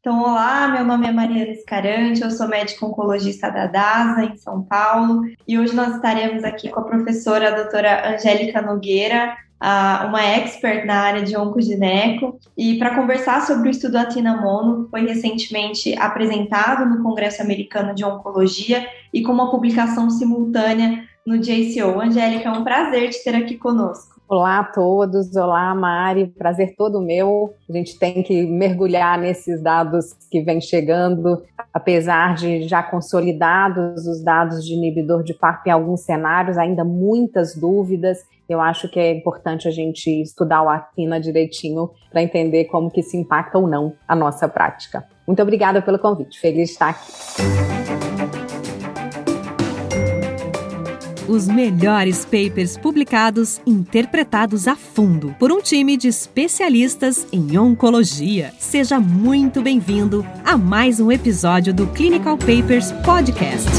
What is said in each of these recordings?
Então, olá, meu nome é Mariana Escarante, eu sou médica oncologista da DASA, em São Paulo, e hoje nós estaremos aqui com a professora a doutora Angélica Nogueira, uma expert na área de oncogineco, e para conversar sobre o estudo Atinamono, foi recentemente apresentado no Congresso Americano de Oncologia e com uma publicação simultânea no JCO. Angélica, é um prazer te ter aqui conosco. Olá a todos, olá Mari, prazer todo meu. A gente tem que mergulhar nesses dados que vêm chegando, apesar de já consolidados os dados de inibidor de PARP em alguns cenários, ainda muitas dúvidas. Eu acho que é importante a gente estudar o Atina direitinho para entender como que se impacta ou não a nossa prática. Muito obrigada pelo convite, feliz de estar aqui. Os melhores papers publicados, interpretados a fundo por um time de especialistas em oncologia. Seja muito bem-vindo a mais um episódio do Clinical Papers Podcast.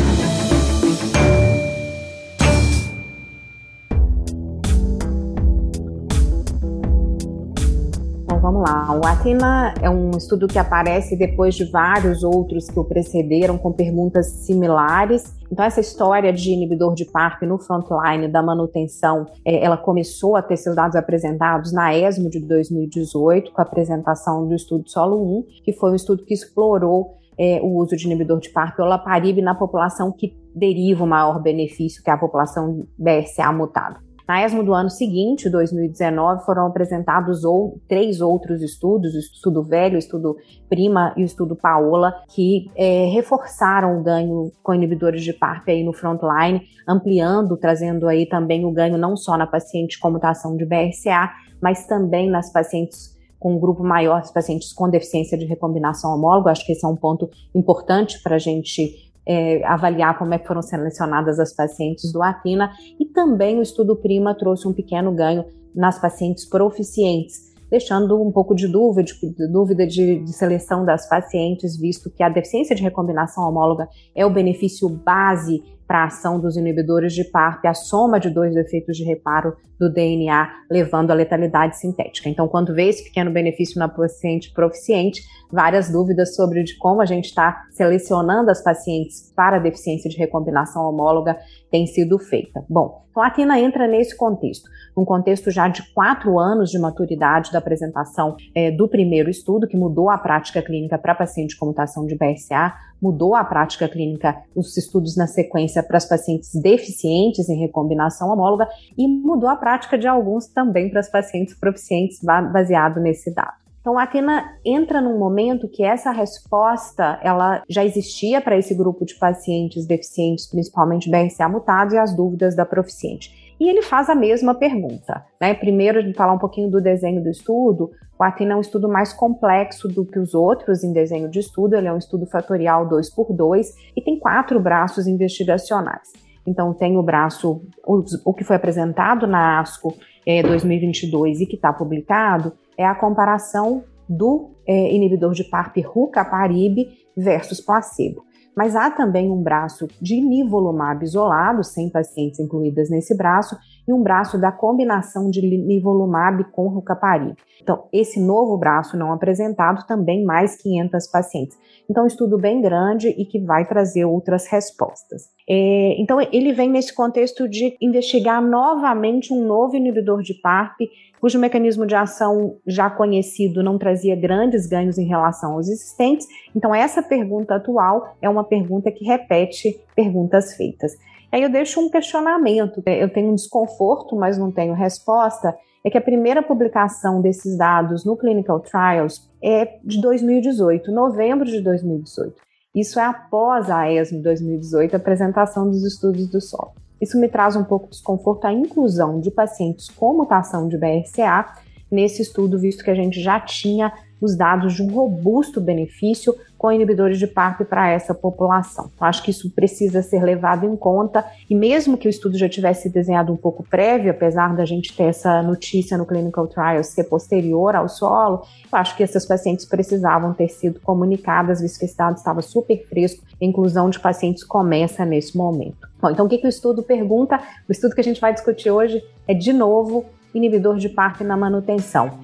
O Athena é um estudo que aparece depois de vários outros que o precederam com perguntas similares. Então, essa história de inibidor de PARP no frontline da manutenção, é, ela começou a ter seus dados apresentados na ESMO de 2018, com a apresentação do estudo Solo 1, que foi um estudo que explorou é, o uso de inibidor de PARP ou na população que deriva o maior benefício, que é a população BRCA mutada. Na ESMO do ano seguinte, 2019, foram apresentados ou, três outros estudos, o estudo velho, o estudo prima e o estudo Paola, que é, reforçaram o ganho com inibidores de PARP aí no frontline, ampliando, trazendo aí também o ganho não só na paciente com mutação de BRCA, mas também nas pacientes com um grupo maior de pacientes com deficiência de recombinação homóloga. Acho que esse é um ponto importante para a gente é, avaliar como é que foram selecionadas as pacientes do Atina e também o estudo Prima trouxe um pequeno ganho nas pacientes proficientes, deixando um pouco de dúvida, de, dúvida de, de, seleção das pacientes, visto que a deficiência de recombinação homóloga é o benefício base para a ação dos inibidores de PARP, a soma de dois efeitos de reparo do DNA, levando à letalidade sintética. Então, quando vê esse pequeno benefício na paciente proficiente, várias dúvidas sobre de como a gente está selecionando as pacientes para deficiência de recombinação homóloga tem sido feita. Bom, então a Tina entra nesse contexto, num contexto já de quatro anos de maturidade da apresentação é, do primeiro estudo, que mudou a prática clínica para paciente com mutação de BRCA, mudou a prática clínica, os estudos na sequência para as pacientes deficientes em recombinação homóloga e mudou a prática de alguns também para as pacientes proficientes baseado nesse dado. Então, a Atena entra num momento que essa resposta ela já existia para esse grupo de pacientes deficientes, principalmente BRCA mutado, e as dúvidas da proficiente. E ele faz a mesma pergunta. Né? Primeiro, de falar um pouquinho do desenho do estudo, o Atena é um estudo mais complexo do que os outros em desenho de estudo, ele é um estudo fatorial 2 por 2 e tem quatro braços investigacionais. Então, tem o braço, o, o que foi apresentado na ASCO é, 2022 e que está publicado, é a comparação do é, inibidor de PARP rucaparib versus placebo. Mas há também um braço de nivolumab isolado, sem pacientes incluídas nesse braço, e um braço da combinação de nivolumab com rucaparib. Então, esse novo braço não apresentado, também mais 500 pacientes. Então, estudo bem grande e que vai trazer outras respostas. É, então, ele vem nesse contexto de investigar novamente um novo inibidor de PARP, cujo mecanismo de ação já conhecido não trazia grandes ganhos em relação aos existentes. Então, essa pergunta atual é uma pergunta que repete perguntas feitas. Aí eu deixo um questionamento. Eu tenho um desconforto, mas não tenho resposta. É que a primeira publicação desses dados no Clinical Trials é de 2018, novembro de 2018. Isso é após a ESMO 2018, a apresentação dos estudos do solo. Isso me traz um pouco de desconforto a inclusão de pacientes com mutação de BRCA nesse estudo, visto que a gente já tinha os dados de um robusto benefício com inibidores de PARP para essa população. Eu acho que isso precisa ser levado em conta e mesmo que o estudo já tivesse desenhado um pouco prévio, apesar da gente ter essa notícia no clinical trial ser posterior ao solo, acho que essas pacientes precisavam ter sido comunicadas, visto que esse dado estava super fresco, a inclusão de pacientes começa nesse momento. Bom, então o que, que o estudo pergunta? O estudo que a gente vai discutir hoje é, de novo, inibidor de PARP na manutenção.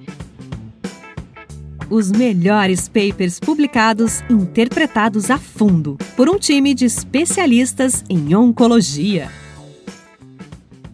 Os melhores papers publicados interpretados a fundo por um time de especialistas em oncologia.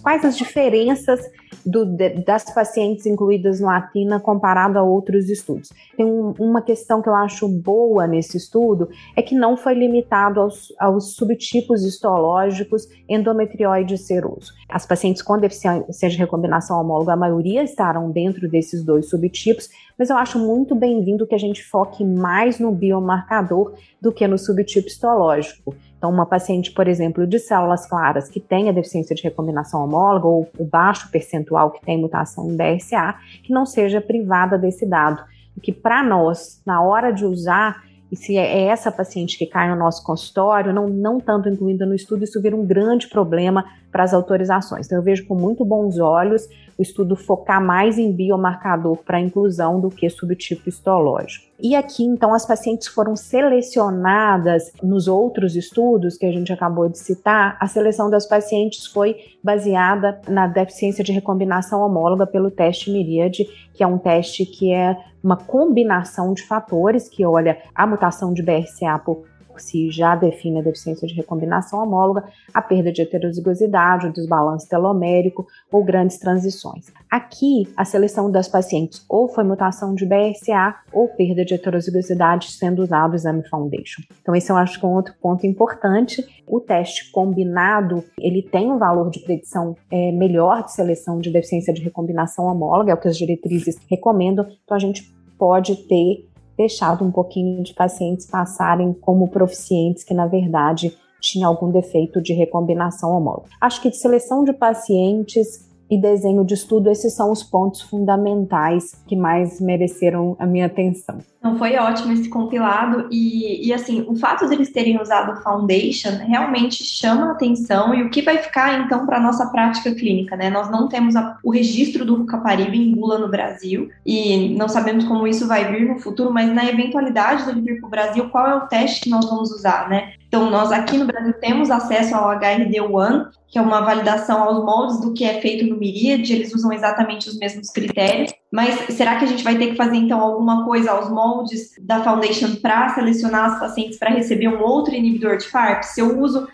Quais as diferenças do, das pacientes incluídas no ATINA comparado a outros estudos. Tem um, uma questão que eu acho boa nesse estudo, é que não foi limitado aos, aos subtipos histológicos endometrioide seroso. As pacientes com deficiência de recombinação homóloga, a maioria estarão dentro desses dois subtipos, mas eu acho muito bem-vindo que a gente foque mais no biomarcador do que no subtipo histológico. Então, uma paciente, por exemplo, de células claras que tenha deficiência de recombinação homóloga ou o baixo percentual que tem mutação em BRCA, que não seja privada desse dado. Que para nós, na hora de usar, e se é essa paciente que cai no nosso consultório, não, não tanto incluída no estudo, isso vira um grande problema para as autorizações. Então, eu vejo com muito bons olhos o estudo focar mais em biomarcador para inclusão do que subtipo histológico. E aqui, então, as pacientes foram selecionadas nos outros estudos que a gente acabou de citar. A seleção das pacientes foi baseada na deficiência de recombinação homóloga pelo teste Miríade, que é um teste que é uma combinação de fatores que olha a mutação de BRCA por por si já define a deficiência de recombinação homóloga, a perda de heterozigosidade, o desbalanço telomérico ou grandes transições. Aqui, a seleção das pacientes ou foi mutação de BRCA ou perda de heterozigosidade, sendo usado o exame Foundation. Então, esse eu acho que é um outro ponto importante. O teste combinado, ele tem um valor de predição é, melhor de seleção de deficiência de recombinação homóloga, é o que as diretrizes recomendam. Então, a gente pode ter deixado um pouquinho de pacientes passarem como proficientes que, na verdade, tinham algum defeito de recombinação homóloga. Acho que de seleção de pacientes e desenho de estudo, esses são os pontos fundamentais que mais mereceram a minha atenção. Então foi ótimo esse compilado e, e assim, o fato de eles terem usado Foundation realmente chama a atenção e o que vai ficar então para nossa prática clínica, né? Nós não temos a, o registro do Rucaparib em bula no Brasil e não sabemos como isso vai vir no futuro, mas na eventualidade dele vir para o Brasil, qual é o teste que nós vamos usar, né? Então, nós aqui no Brasil temos acesso ao HRD1, que é uma validação aos moldes do que é feito no Myriad, eles usam exatamente os mesmos critérios. Mas será que a gente vai ter que fazer então alguma coisa aos moldes da Foundation para selecionar as pacientes para receber um outro inibidor de FARP? Se eu uso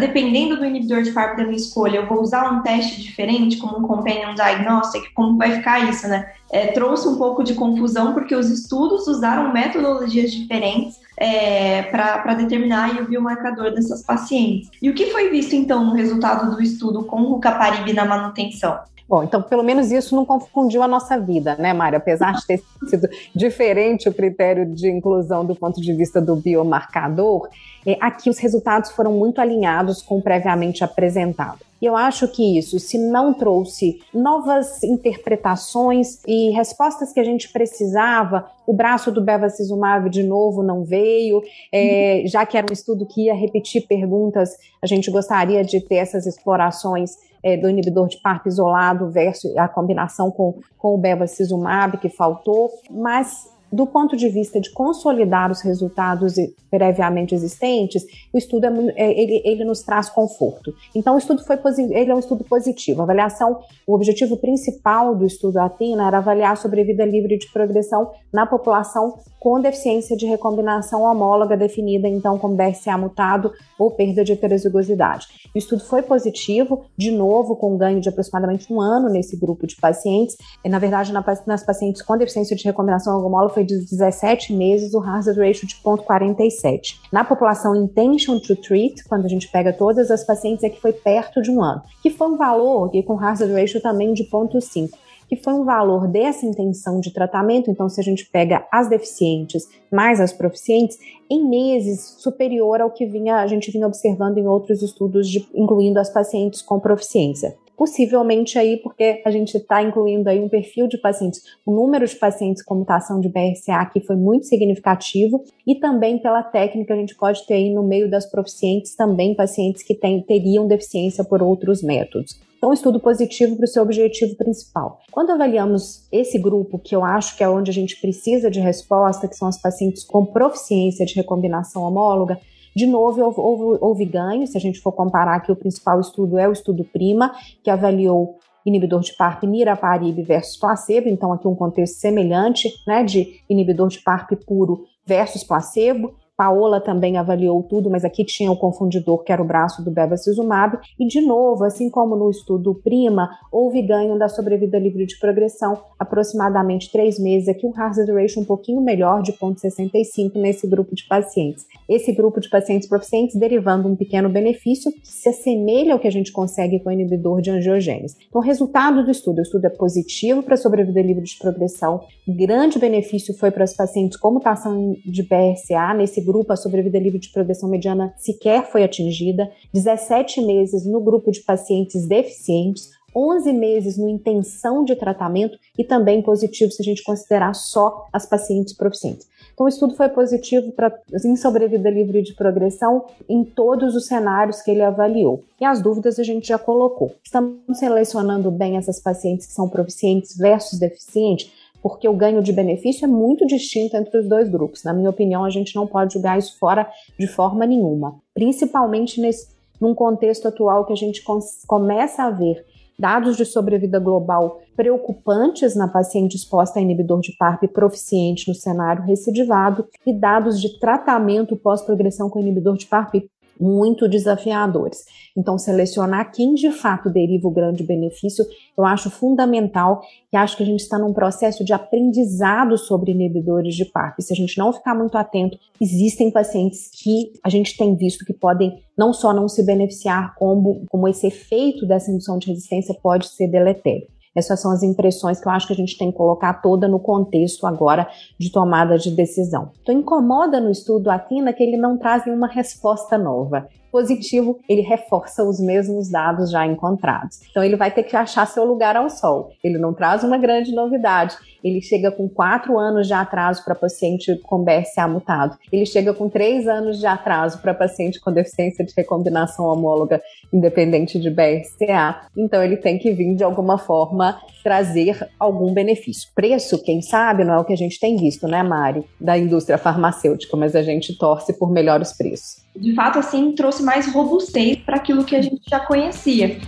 dependendo do inibidor de FARP da minha escolha, eu vou usar um teste diferente, como um companion diagnostic, como vai ficar isso, né? É, trouxe um pouco de confusão, porque os estudos usaram metodologias diferentes é, para determinar o biomarcador dessas pacientes. E o que foi visto, então, no resultado do estudo com o Rucaparib na manutenção? Bom, então pelo menos isso não confundiu a nossa vida, né, Mário? Apesar de ter sido diferente o critério de inclusão do ponto de vista do biomarcador, é, aqui os resultados foram muito alinhados com o previamente apresentado. E eu acho que isso, se não trouxe novas interpretações e respostas que a gente precisava, o braço do bevacizumab de novo não veio, é, já que era um estudo que ia repetir perguntas, a gente gostaria de ter essas explorações é, do inibidor de PARP isolado versus a combinação com, com o bevacizumab que faltou, mas do ponto de vista de consolidar os resultados previamente existentes, o estudo é, é, ele, ele nos traz conforto. Então, o estudo foi ele é um estudo positivo. A avaliação, o objetivo principal do estudo Athena era avaliar a sobrevida livre de progressão na população com deficiência de recombinação homóloga definida então como BRCA mutado ou perda de heterozigosidade. O estudo foi positivo, de novo com ganho de aproximadamente um ano nesse grupo de pacientes. E, na verdade, nas pacientes com deficiência de recombinação homóloga foi de 17 meses o hazard ratio de 0,47. Na população intention to treat, quando a gente pega todas as pacientes, é que foi perto de um ano, que foi um valor e com hazard ratio também de 0,5 que foi um valor dessa intenção de tratamento. Então, se a gente pega as deficientes mais as proficientes, em meses superior ao que vinha, a gente vinha observando em outros estudos, de, incluindo as pacientes com proficiência possivelmente aí porque a gente está incluindo aí um perfil de pacientes, o número de pacientes com mutação de BRCA aqui foi muito significativo e também pela técnica a gente pode ter aí no meio das proficientes também pacientes que tem, teriam deficiência por outros métodos. Então, estudo positivo para o seu objetivo principal. Quando avaliamos esse grupo, que eu acho que é onde a gente precisa de resposta, que são as pacientes com proficiência de recombinação homóloga, de novo, houve, houve, houve ganho, se a gente for comparar que o principal estudo é o estudo PRIMA, que avaliou inibidor de PARP niraparib versus placebo, então aqui um contexto semelhante, né, de inibidor de PARP puro versus placebo. Paola também avaliou tudo, mas aqui tinha o confundidor, que era o braço do bevacizumab. E, de novo, assim como no estudo PRIMA, houve ganho da sobrevida livre de progressão, aproximadamente três meses. Aqui um hazard ratio um pouquinho melhor, de 0,65 nesse grupo de pacientes. Esse grupo de pacientes proficientes derivando um pequeno benefício que se assemelha ao que a gente consegue com o inibidor de angiogênese. Então, o resultado do estudo, o estudo é positivo para a sobrevida livre de progressão. Grande benefício foi para os pacientes com mutação de BRCA nesse grupo, a sobrevida livre de progressão mediana sequer foi atingida, 17 meses no grupo de pacientes deficientes, 11 meses no intenção de tratamento e também positivo se a gente considerar só as pacientes proficientes. Então, o estudo foi positivo para em sobrevida livre de progressão em todos os cenários que ele avaliou. E as dúvidas a gente já colocou. Estamos selecionando bem essas pacientes que são proficientes versus deficientes? Porque o ganho de benefício é muito distinto entre os dois grupos. Na minha opinião, a gente não pode julgar isso fora de forma nenhuma, principalmente nesse, num contexto atual que a gente começa a ver dados de sobrevida global preocupantes na paciente exposta a inibidor de PARP proficiente no cenário recidivado e dados de tratamento pós-progressão com inibidor de PARP muito desafiadores. Então, selecionar quem de fato deriva o grande benefício, eu acho fundamental e acho que a gente está num processo de aprendizado sobre inibidores de PARP. Se a gente não ficar muito atento, existem pacientes que a gente tem visto que podem não só não se beneficiar, como, como esse efeito dessa indução de resistência pode ser deletério. Essas são as impressões que eu acho que a gente tem que colocar toda no contexto agora de tomada de decisão. Então, incomoda no estudo Atina que ele não traz nenhuma resposta nova positivo, ele reforça os mesmos dados já encontrados. Então ele vai ter que achar seu lugar ao sol. Ele não traz uma grande novidade. Ele chega com quatro anos de atraso para paciente com BRCA mutado. Ele chega com três anos de atraso para paciente com deficiência de recombinação homóloga independente de BRCA. Então ele tem que vir de alguma forma trazer algum benefício. Preço, quem sabe, não é o que a gente tem visto, né, Mari, da indústria farmacêutica, mas a gente torce por melhores preços de fato, assim, trouxe mais robustez para aquilo que a gente já conhecia.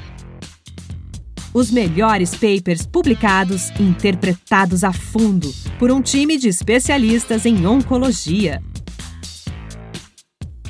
Os melhores papers publicados e interpretados a fundo por um time de especialistas em oncologia.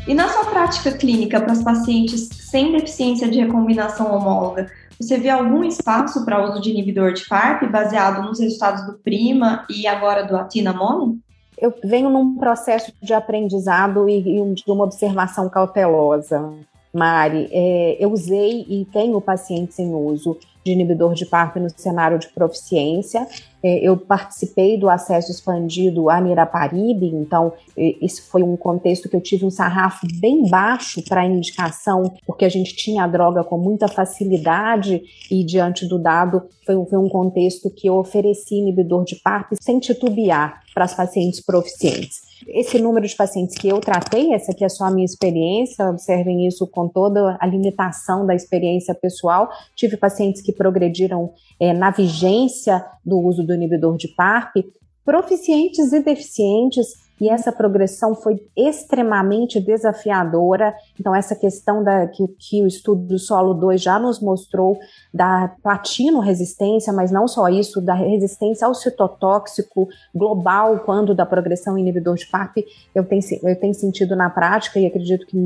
E na sua prática clínica para os pacientes sem deficiência de recombinação homóloga, você vê algum espaço para uso de inibidor de PARP baseado nos resultados do PRIMA e agora do ATINA-MONO? Eu venho num processo de aprendizado e, e de uma observação cautelosa. Mari, é, eu usei e tenho pacientes em uso de inibidor de PARP no cenário de proficiência. É, eu participei do acesso expandido à niraparib, então esse foi um contexto que eu tive um sarrafo bem baixo para indicação, porque a gente tinha a droga com muita facilidade e diante do dado foi um, foi um contexto que eu ofereci inibidor de PARP sem titubear para as pacientes proficientes. Esse número de pacientes que eu tratei, essa aqui é só a minha experiência, observem isso com toda a limitação da experiência pessoal. Tive pacientes que progrediram é, na vigência do uso do inibidor de PARP, proficientes e deficientes e essa progressão foi extremamente desafiadora. Então, essa questão da, que, que o estudo do solo 2 já nos mostrou da platino resistência, mas não só isso, da resistência ao citotóxico global quando da progressão inibidor de PARP, eu tenho, eu tenho sentido na prática e acredito que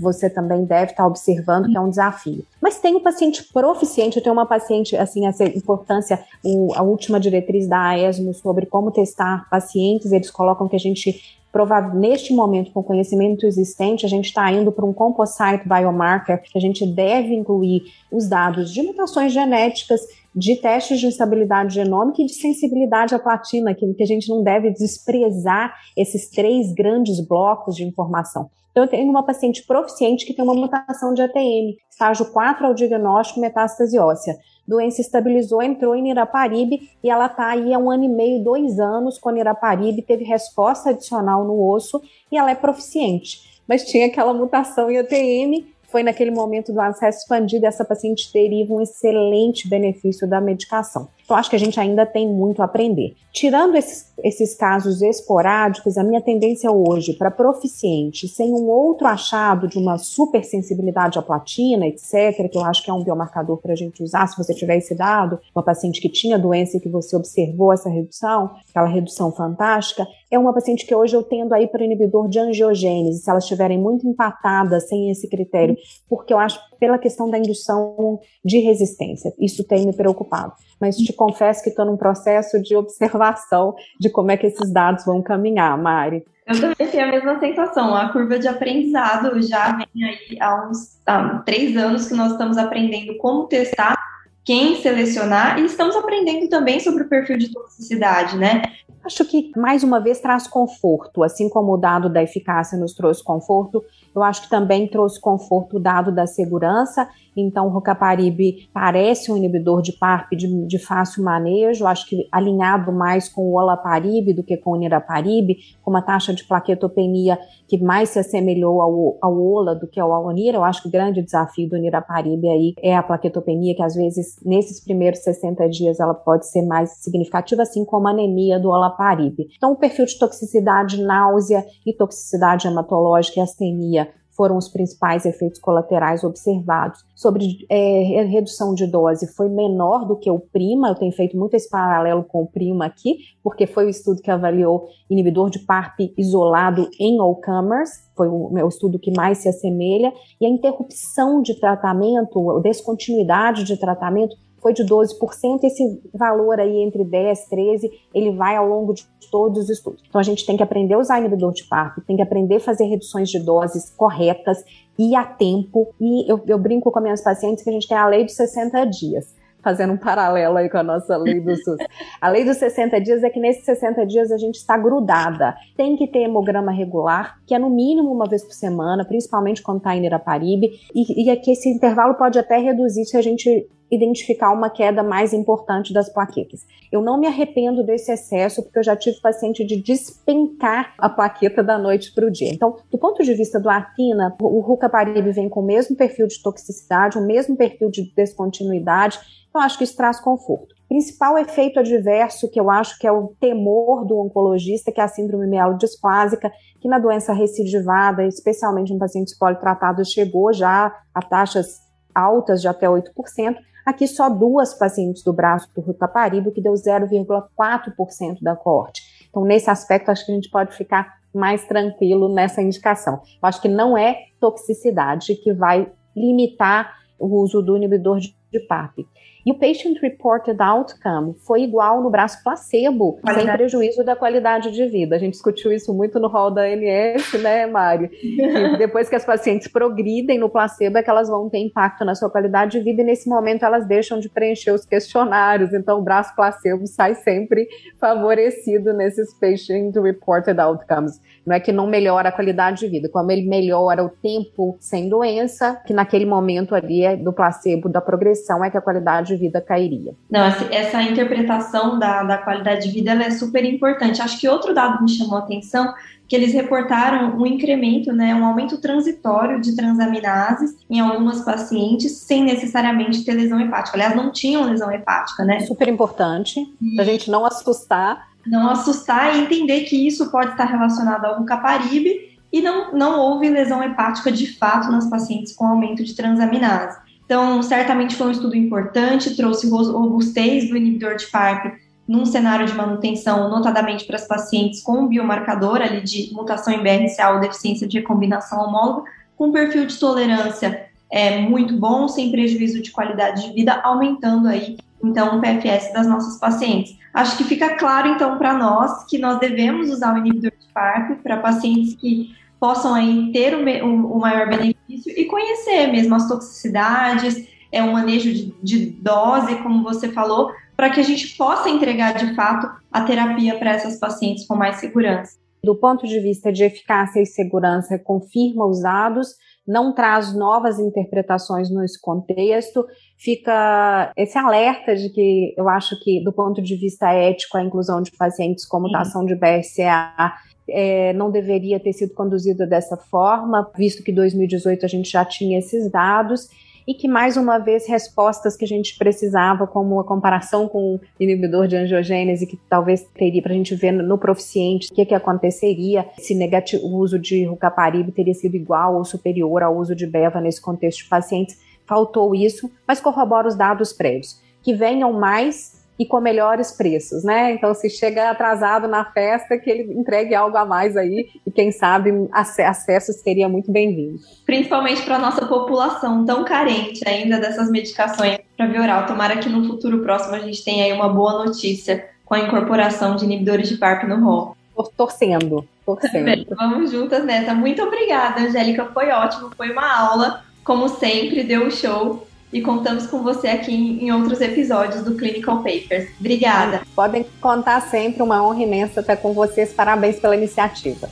você também deve estar observando que é um desafio. Mas tem o paciente proficiente, eu tenho uma paciente, assim, essa importância, o, a última diretriz da AESMO sobre como testar pacientes, eles colocam que a gente provável, neste momento, com o conhecimento existente, a gente está indo para um composite biomarker, que a gente deve incluir os dados de mutações genéticas, de testes de instabilidade genômica e de sensibilidade à platina, que a gente não deve desprezar esses três grandes blocos de informação. Então, eu tenho uma paciente proficiente que tem uma mutação de ATM, estágio 4 ao diagnóstico metástase óssea doença estabilizou, entrou em Niraparib e ela está aí há um ano e meio, dois anos com Niraparib, teve resposta adicional no osso e ela é proficiente. Mas tinha aquela mutação em ATM, foi naquele momento do acesso expandido, essa paciente deriva um excelente benefício da medicação. Então, acho que a gente ainda tem muito a aprender. Tirando esses, esses casos esporádicos, a minha tendência hoje para proficiente, sem um outro achado de uma supersensibilidade à platina, etc., que eu acho que é um biomarcador para a gente usar, se você tiver esse dado, uma paciente que tinha doença e que você observou essa redução, aquela redução fantástica, é uma paciente que hoje eu tendo aí para inibidor de angiogênese, se elas estiverem muito empatadas sem esse critério, porque eu acho pela questão da indução de resistência. Isso tem me preocupado. Mas te confesso que estou num processo de observação de como é que esses dados vão caminhar, Mari. Eu também tenho a mesma sensação. A curva de aprendizado já vem aí há uns há três anos que nós estamos aprendendo como testar, quem selecionar e estamos aprendendo também sobre o perfil de toxicidade, né? Acho que, mais uma vez, traz conforto. Assim como o dado da eficácia nos trouxe conforto, eu acho que também trouxe conforto dado da segurança então, o Rocaparibe parece um inibidor de PARP de, de, fácil manejo, acho que alinhado mais com o Olaparib do que com o Niraparibe, com uma taxa de plaquetopenia que mais se assemelhou ao, ao Ola do que ao Alonira. Eu acho que o grande desafio do Niraparibe aí é a plaquetopenia, que às vezes nesses primeiros 60 dias ela pode ser mais significativa, assim como a anemia do Olaparib. Então, o perfil de toxicidade, náusea e toxicidade hematológica e astenia foram os principais efeitos colaterais observados. Sobre é, redução de dose, foi menor do que o PRIMA, eu tenho feito muito esse paralelo com o PRIMA aqui, porque foi o estudo que avaliou inibidor de PARP isolado em all-comers, foi o meu estudo que mais se assemelha, e a interrupção de tratamento, a descontinuidade de tratamento foi de 12%, esse valor aí entre 10 e 13, ele vai ao longo de todos os estudos. Então a gente tem que aprender a usar inibidor de PARP, tem que aprender a fazer reduções de doses corretas e a tempo. E eu, eu brinco com minhas pacientes que a gente tem a lei dos 60 dias fazendo um paralelo aí com a nossa lei do SUS. A lei dos 60 dias é que nesses 60 dias a gente está grudada. Tem que ter hemograma regular, que é no mínimo uma vez por semana, principalmente quando está em Iraparibe, e, e é que esse intervalo pode até reduzir se a gente identificar uma queda mais importante das plaquetas. Eu não me arrependo desse excesso, porque eu já tive paciente de despencar a plaqueta da noite para o dia. Então, do ponto de vista do Atina, o Rucaparib vem com o mesmo perfil de toxicidade, o mesmo perfil de descontinuidade, então acho que isso traz conforto. Principal efeito adverso, que eu acho que é o temor do oncologista, que é a síndrome mielodisplásica, que na doença recidivada, especialmente em pacientes politratados, chegou já a taxas altas de até 8%, Aqui só duas pacientes do braço do Rutaparibo, que deu 0,4% da corte. Então, nesse aspecto, acho que a gente pode ficar mais tranquilo nessa indicação. Eu acho que não é toxicidade que vai limitar o uso do inibidor de PARP. E o Patient Reported Outcome foi igual no braço placebo, qualidade. sem prejuízo da qualidade de vida. A gente discutiu isso muito no hall da ANS, né, Mário? depois que as pacientes progridem no placebo, é que elas vão ter impacto na sua qualidade de vida, e nesse momento elas deixam de preencher os questionários. Então, o braço placebo sai sempre favorecido nesses Patient Reported Outcomes. Não é que não melhora a qualidade de vida, como ele melhora o tempo sem doença, que naquele momento ali é do placebo da progressão é que a qualidade de vida cairia. Não, essa interpretação da, da qualidade de vida é super importante. Acho que outro dado me chamou a atenção que eles reportaram um incremento, né, um aumento transitório de transaminases em algumas pacientes sem necessariamente ter lesão hepática. Aliás, não tinham lesão hepática, né? Super importante, para a gente não assustar. Não assustar e entender que isso pode estar relacionado ao caparibe e não, não houve lesão hepática de fato nas pacientes com aumento de transaminase. Então, certamente foi um estudo importante, trouxe robustez do inibidor de PARP num cenário de manutenção, notadamente para as pacientes com biomarcador ali de mutação em BRCA ou deficiência de recombinação homóloga, com perfil de tolerância é, muito bom, sem prejuízo de qualidade de vida, aumentando aí, então, o PFS das nossas pacientes. Acho que fica claro, então, para nós que nós devemos usar o inibidor de PARP para pacientes que possam aí ter o, o, o maior benefício e conhecer mesmo as toxicidades, é um manejo de, de dose, como você falou, para que a gente possa entregar de fato a terapia para essas pacientes com mais segurança. Do ponto de vista de eficácia e segurança, confirma os dados, não traz novas interpretações nesse contexto, fica esse alerta de que eu acho que, do ponto de vista ético, a inclusão de pacientes com mutação de BRCA é, não deveria ter sido conduzida dessa forma, visto que em 2018 a gente já tinha esses dados. e que, mais uma vez, respostas que a gente precisava, como a comparação com o inibidor de angiogênese, que talvez teria para a gente ver no proficiente o que, que aconteceria se negativo, o uso de rucaparib teria sido igual ou superior ao uso de beva nesse contexto de pacientes. Faltou isso, mas corrobora os dados prévios. Que venham mais e com melhores preços, né? Então, se chega atrasado na festa, que ele entregue algo a mais aí e quem sabe acesso seria muito bem-vindo. Principalmente para nossa população tão carente ainda dessas medicações para via oral. Tomara que no futuro próximo a gente tenha aí uma boa notícia com a incorporação de inibidores de PARP no rol. Torcendo, torcendo. Vamos juntas nessa. Muito obrigada, Angélica. Foi ótimo, foi uma aula. Como sempre, deu show e contamos com você aqui em outros episódios do Clinical Papers. Obrigada. Podem contar sempre, uma honra imensa estar com vocês. Parabéns pela iniciativa.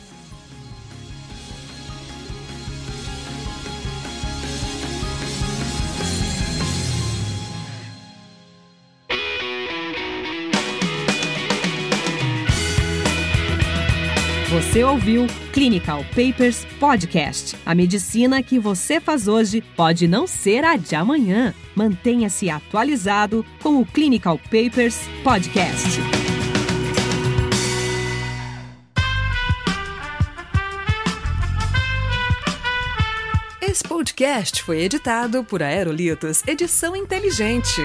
Você ouviu Clinical Papers Podcast. A medicina que você faz hoje pode não ser a de amanhã. Mantenha-se atualizado com o Clinical Papers Podcast. Esse podcast foi editado por Aerolitos Edição Inteligente.